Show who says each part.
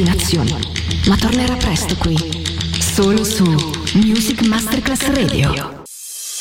Speaker 1: destinazione, ma tornerà presto qui, solo su Music Masterclass Radio.